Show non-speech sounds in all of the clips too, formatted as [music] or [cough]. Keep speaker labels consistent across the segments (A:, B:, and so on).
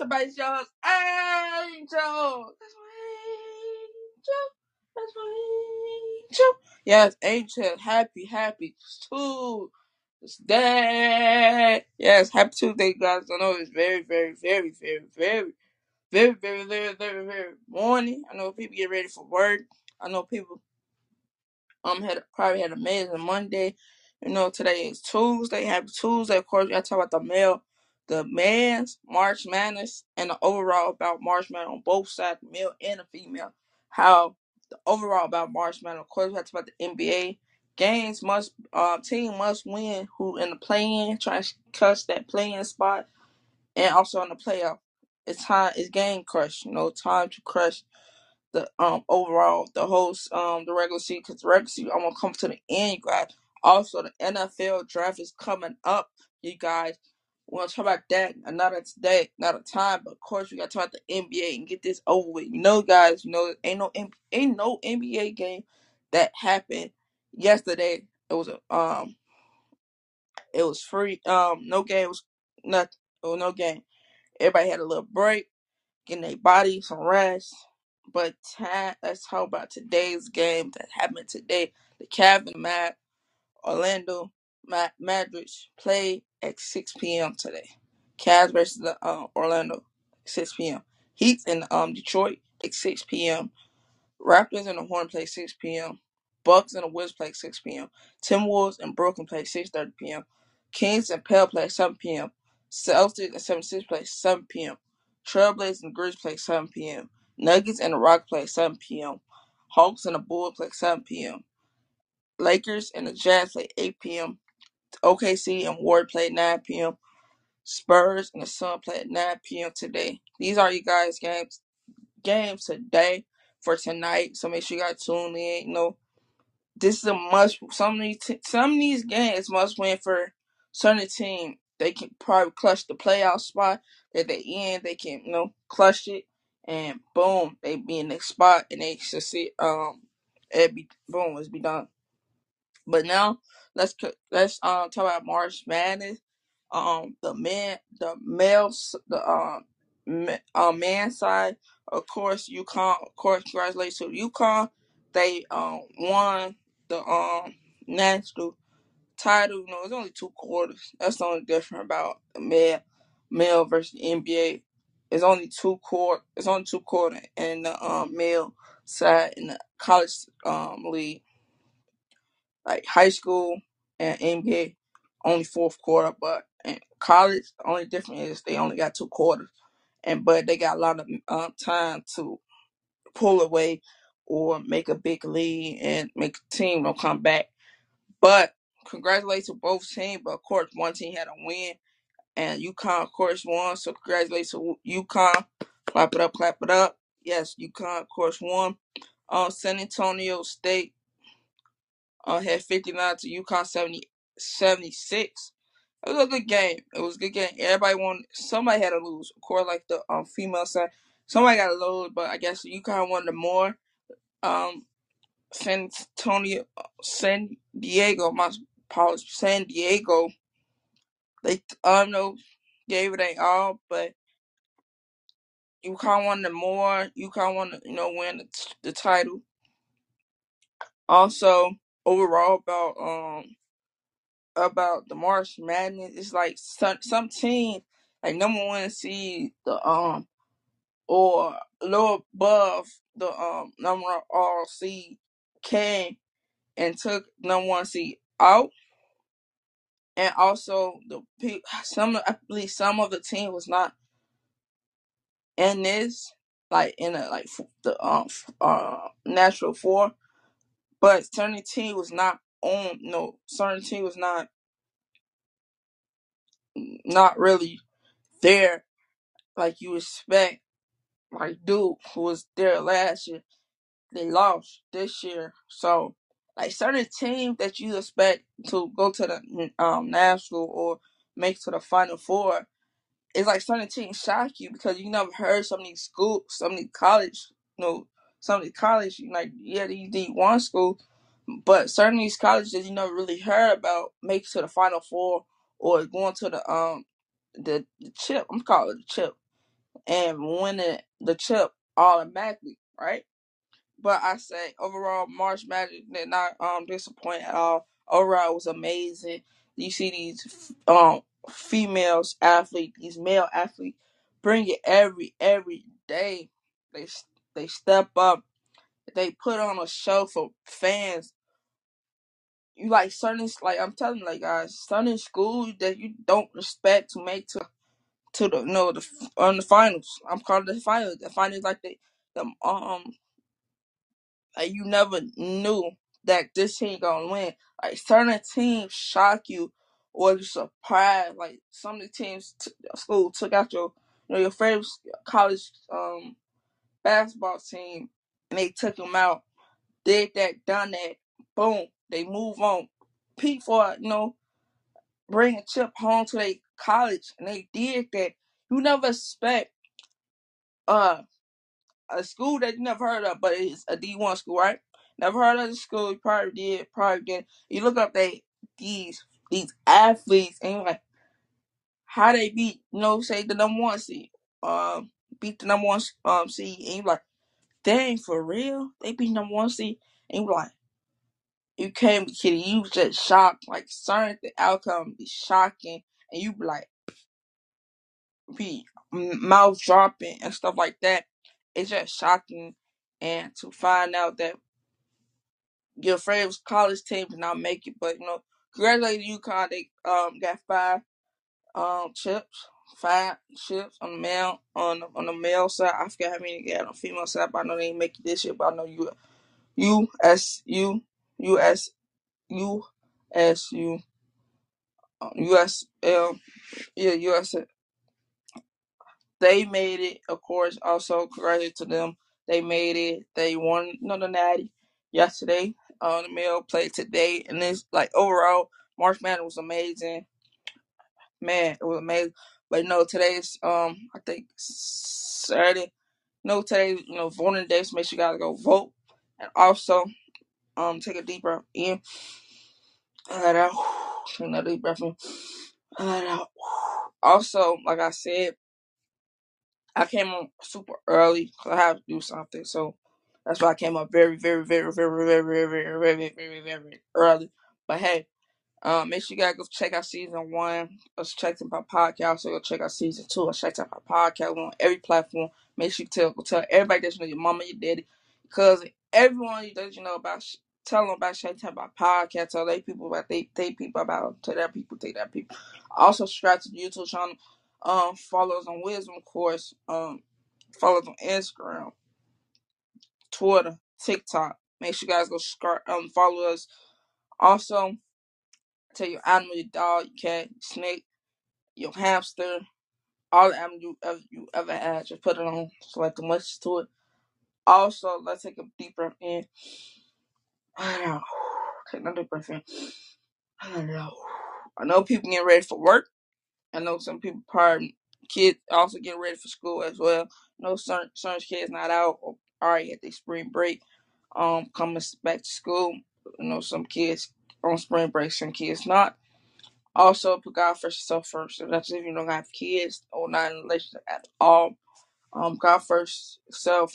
A: Somebody's y'all's angel? That's my angel. That's my angel. Yes, angel. Happy, happy Tuesday. Yes, happy Tuesday, guys. I know it's very, very, very, very, very, very, very, very, very, very morning. I know people get ready for work. I know people um had probably had an amazing Monday. You know, today is Tuesday. Happy Tuesday. Of course, gotta talk about the male, the man's March Madness and the overall about March Madness on both sides, male and the female. How the overall about March Madness. Of course, we to about the NBA games. Must uh, team must win. Who in the play-in, trying to catch that play-in spot, and also in the playoff. It's time. It's game crush. You know, time to crush the um overall the host um the regular season because the regular season I'm gonna come to the end, you guys. Also, the NFL draft is coming up, you guys. We're gonna talk about that another day, another time. But of course, we gotta talk about the NBA and get this over with. You know, guys, you know, ain't no ain't no NBA game that happened yesterday. It was a um, it was free. Um, no game was nothing. Oh, no game. Everybody had a little break getting their body some rest. But let's talk about today's game that happened today. The Cavs and Mad Orlando Mad Madrid play at 6 p.m. today. Cavs versus the uh, Orlando 6 p.m. Heat in um Detroit at 6 p.m. Raptors and the Horn play 6 p.m. Bucks and the Wizards play 6 p.m. Timberwolves and Brooklyn play 6:30 p.m. Kings and Pell play 7 p.m. Celtics and 76 play 7 p.m. Trailblazers and Grizz play 7 p.m. Nuggets and the Rock play 7 p.m. Hawks and the Bulls play 7 p.m. Lakers and the Jazz play 8 p.m. OKC and Ward play 9 p.m. Spurs and the Sun play at 9 p.m. today. These are you guys' games games today for tonight. So make sure you guys tune in. You know, this is a must. Some of these t- some of these games must win for certain team. They can probably clutch the playoff spot at the end. They can you know clutch it, and boom, they be in the spot and they succeed. Um, it be boom, it's be done. But now let's let's um talk about March Madness. Um, the man, the male, the um, uh, man side, of course, UConn. Of course, congratulations to UConn. They um won the um national title. You know, it's only two quarters. That's the only difference about the male, male versus the NBA. It's only two quarter. It's only two quarter in the um male side in the college um league like high school and NBA only fourth quarter, but in college the only difference is they only got two quarters, and but they got a lot of um, time to pull away or make a big lead and make a team don't come back. But congratulations to both teams. But of course, one team had a win, and UConn of course won. So congratulations to UConn. Clap it up, clap it up. Yes, UConn of course won. Uh, San Antonio State uh, had 59 to UConn 70, 76. It was a good game. It was a good game. Everybody won. Somebody had to lose. Of course, like the um, female side, somebody got to lose. But I guess UConn won the more. Um, San Antonio, San Diego, my apologies, San Diego. They I don't know gave it a all, but UConn won the more. UConn won, you know, win the, the title. Also, overall about um about the March Madness. It's like some some team like number one seed the um or little above the um number all seed came and took number one seed out. And also the pe- [sighs] some I believe some of the team was not in this like in a like the um uh natural four, but team was not on no certain team was not not really there like you expect. Like Duke, who was there last year, they lost this year. So like certain teams that you expect to go to the um national or make to the final four, it's like certain teams shock you because you never heard of these schools, of these college, you know, some of these college, like yeah, these D one schools, but certain of these colleges that you never really heard about make to the final four or going to the um the, the chip. I'm calling it the chip and winning the chip automatically, right? But I say overall, March Magic did not um disappoint at all. Overall, it was amazing. You see these um females athletes, these male athletes, bring it every every day. They they step up. They put on a show for fans. You like certain like I'm telling like guys, certain schools that you don't respect to make to to the no the on the finals. I'm calling the finals. The finals like the the um like you never knew that this team gonna win. Like certain teams shock you or you surprised. Like some of the teams t- school took out your you know your favorite college um basketball team and they took them out. Did that, done that, boom. They move on. For you know bring a chip home to their college and they did that. You never expect uh a school that you never heard of, but it's a D one school, right? Never heard of the school. You probably did. Probably did. You look up they these these athletes and you're like how they beat, you know, say the number one seed, um, beat the number one um seed, and you're like, dang, for real, they beat number one seed, and you're like, you can't be kidding. You was just shocked, like certain the outcome be shocking, and you be like, be mouth dropping and stuff like that. It's just shocking, and to find out that your favorite college team did not make it, but you know, congratulations UConn. They um got five um chips, five ships on the male on on the male side. I forget how many got on the female side, but I know they make it this year. But I know you U S U U S U S U U S L yeah U S they made it. Of course, also congratulations to them. They made it. They won another natty yesterday. Uh, the male played today, and it's like overall, March Madness was amazing. Man, it was amazing. But no, today's um, I think Saturday. No, today, you know, voting day. So make sure you guys go vote, and also um, take a deep breath in, let out, take another deep breath in, let out. Also, like I said. I came on super early because I have to do something. So that's why I came up very, very, very, very, very, very, very, very, very, very early. But hey, um, make sure you guys go check out season one. Let's check out my podcast. So go check out season two. Let's check out my podcast on every platform. Make sure you tell tell everybody that you know your mama, your daddy, because everyone that you know about tell them about Shay Time about podcast. Tell they people about they they people about tell their people, take their people. Also subscribe to the YouTube channel. Um, follow us on Wisdom Course. Um, follow us on Instagram, Twitter, TikTok. Make sure you guys go start, um follow us. Also, tell your animal, your dog, your cat, your snake, your hamster, all the animals you ever you ever had. Just put it on, select the message to it. Also, let's take a deep breath in. [sighs] Take another breath in. [sighs] I know people getting ready for work. I know some people probably kids also getting ready for school as well. Know certain certain kids not out or already at their spring break, um, coming back to school. You know, some kids on spring break, some kids not. Also, put God first yourself first. So that's if you don't have kids or not in a relationship at all. Um, God first yourself,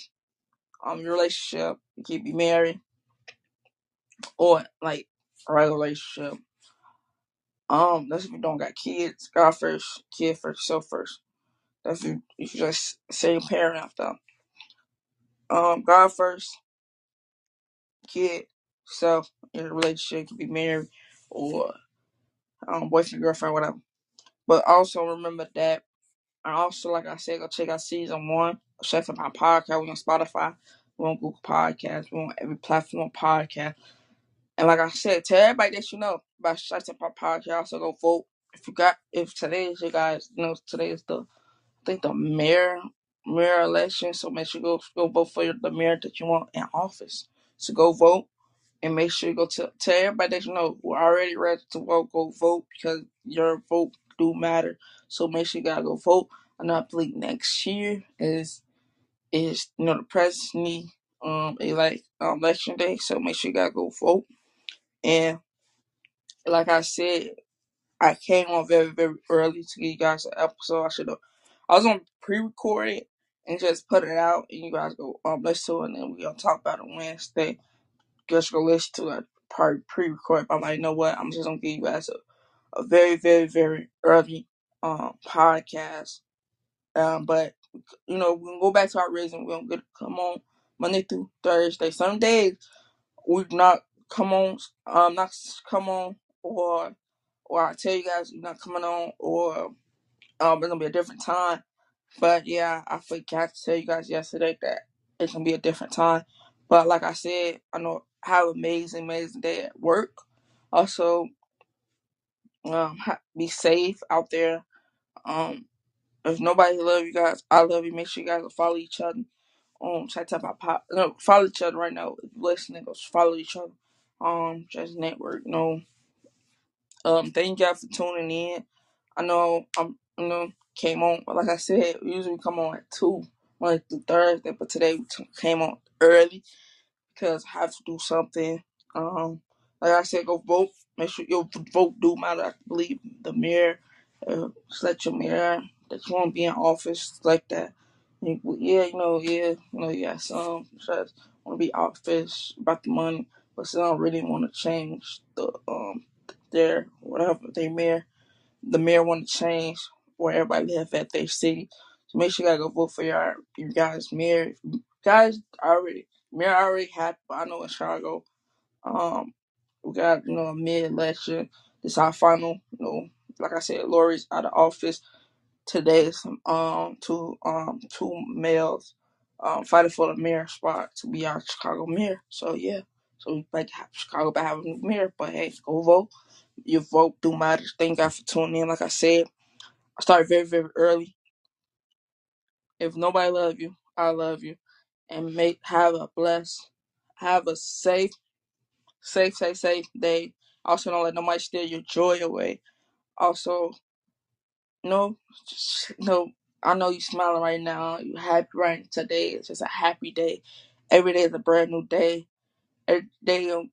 A: um, your relationship. You can be married or like a regular relationship. Um, that's if you don't got kids. God first, kid first, yourself first. That's if, if you just say parent after. Um, God first, kid, self, in a relationship, you can be married or um, boyfriend, girlfriend, whatever. But also remember that, and also, like I said, go check out season one. Check out my podcast. We're on Spotify. We're on Google Podcasts. We're on every platform podcast. And like I said, tell everybody that you know about Shut Up Podcast. Also go vote. If you got, if today is your guys, you know, today is the I think the mayor mayor election. So make sure you go go vote for the mayor that you want in office. So go vote and make sure you go to tell everybody that you know who already ready to vote. Go vote because your vote do matter. So make sure you gotta go vote. Know I believe next year is is you know the presidency um elect um, election day. So make sure you gotta go vote. And like I said, I came on very very early to give you guys an episode. I should have. I was on pre-recorded and just put it out, and you guys go um listen to it, and then we gonna talk about it Wednesday. Just listen to it. Probably pre-recorded. But I'm like, you know what? I'm just gonna give you guys a, a very very very early um podcast. Um, but you know we can go back to our reason. We're gonna get come on Monday through Thursday. Some days we not come on, um, not come on, or or I tell you guys you're not coming on, or um, it's gonna be a different time. But yeah, I forgot to tell you guys yesterday that it's gonna be a different time. But like I said, I know have amazing, amazing day at work. Also, um, be safe out there. Um, if nobody love you guys, I love you. Make sure you guys follow each other. Um, out my pop. No, follow each other right now. Listening, go follow each other. Um, just network. Know, um, thank y'all for tuning in. I know I'm, you know, came on. Like I said, we usually come on at two, Monday through Thursday, but today we t- came on early because I have to do something. Um, like I said, go vote. Make sure your vote do matter. I believe the mayor, uh, select your mayor that you want to be in office like that. You- Yeah, you know, yeah, you know, yeah, some just want to be office about the money, but some really want to change the um their whatever they mayor. The mayor want to change where everybody live at their city. So make sure you gotta go vote for your your guys' mayor. Guys already mayor already had know in Chicago, um, we got you know a mid election. This is our final. You know, like I said, Lori's out of office today. is um two um two males um fighting for the mayor spot to be our Chicago mayor. So yeah, so we like to have Chicago by having a mayor. But hey, go vote. Your vote do matter. Thank God for tuning in. Like I said, I started very very early. If nobody love you, I love you, and make have a blessed, have a safe, safe, safe, safe day. Also, don't let nobody steal your joy away. Also, no, just, no. I know you smiling right now. You happy right today. It's just a happy day. Every day is a brand new day. Every day, you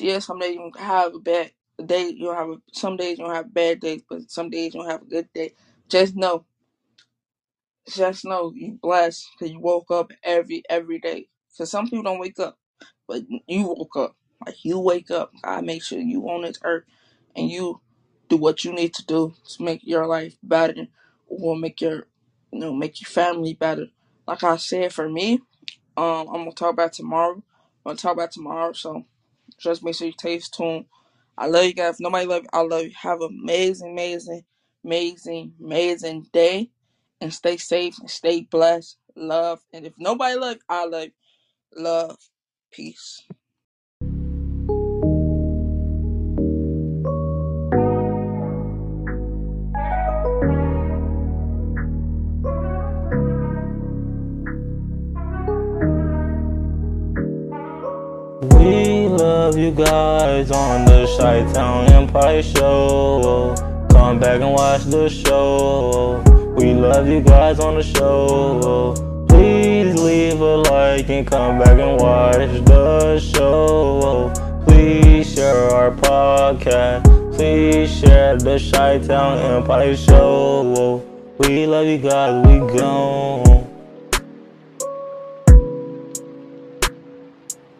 A: yeah, some days you have a bad day. You have a, some days you have bad days, but some days you have a good day. Just know, just know you blessed because you woke up every every day. Because some people don't wake up, but you woke up. Like you wake up. God make sure you on this earth and you do what you need to do to make your life better or make your you know make your family better. Like I said, for me, um, I'm gonna talk about tomorrow. I'm gonna talk about tomorrow. So just make sure you taste tune. I love you guys. If nobody love you, I love you. Have an amazing, amazing, amazing, amazing day. And stay safe and stay blessed. Love. And if nobody love I love. Love. Peace.
B: We love you guys on the Chi Town Empire Show. Come back and watch the show. We love you guys on the show. Please leave a like and come back and watch the show. Please share our podcast. Please share the Chi Town Empire Show. We love you guys. We gone.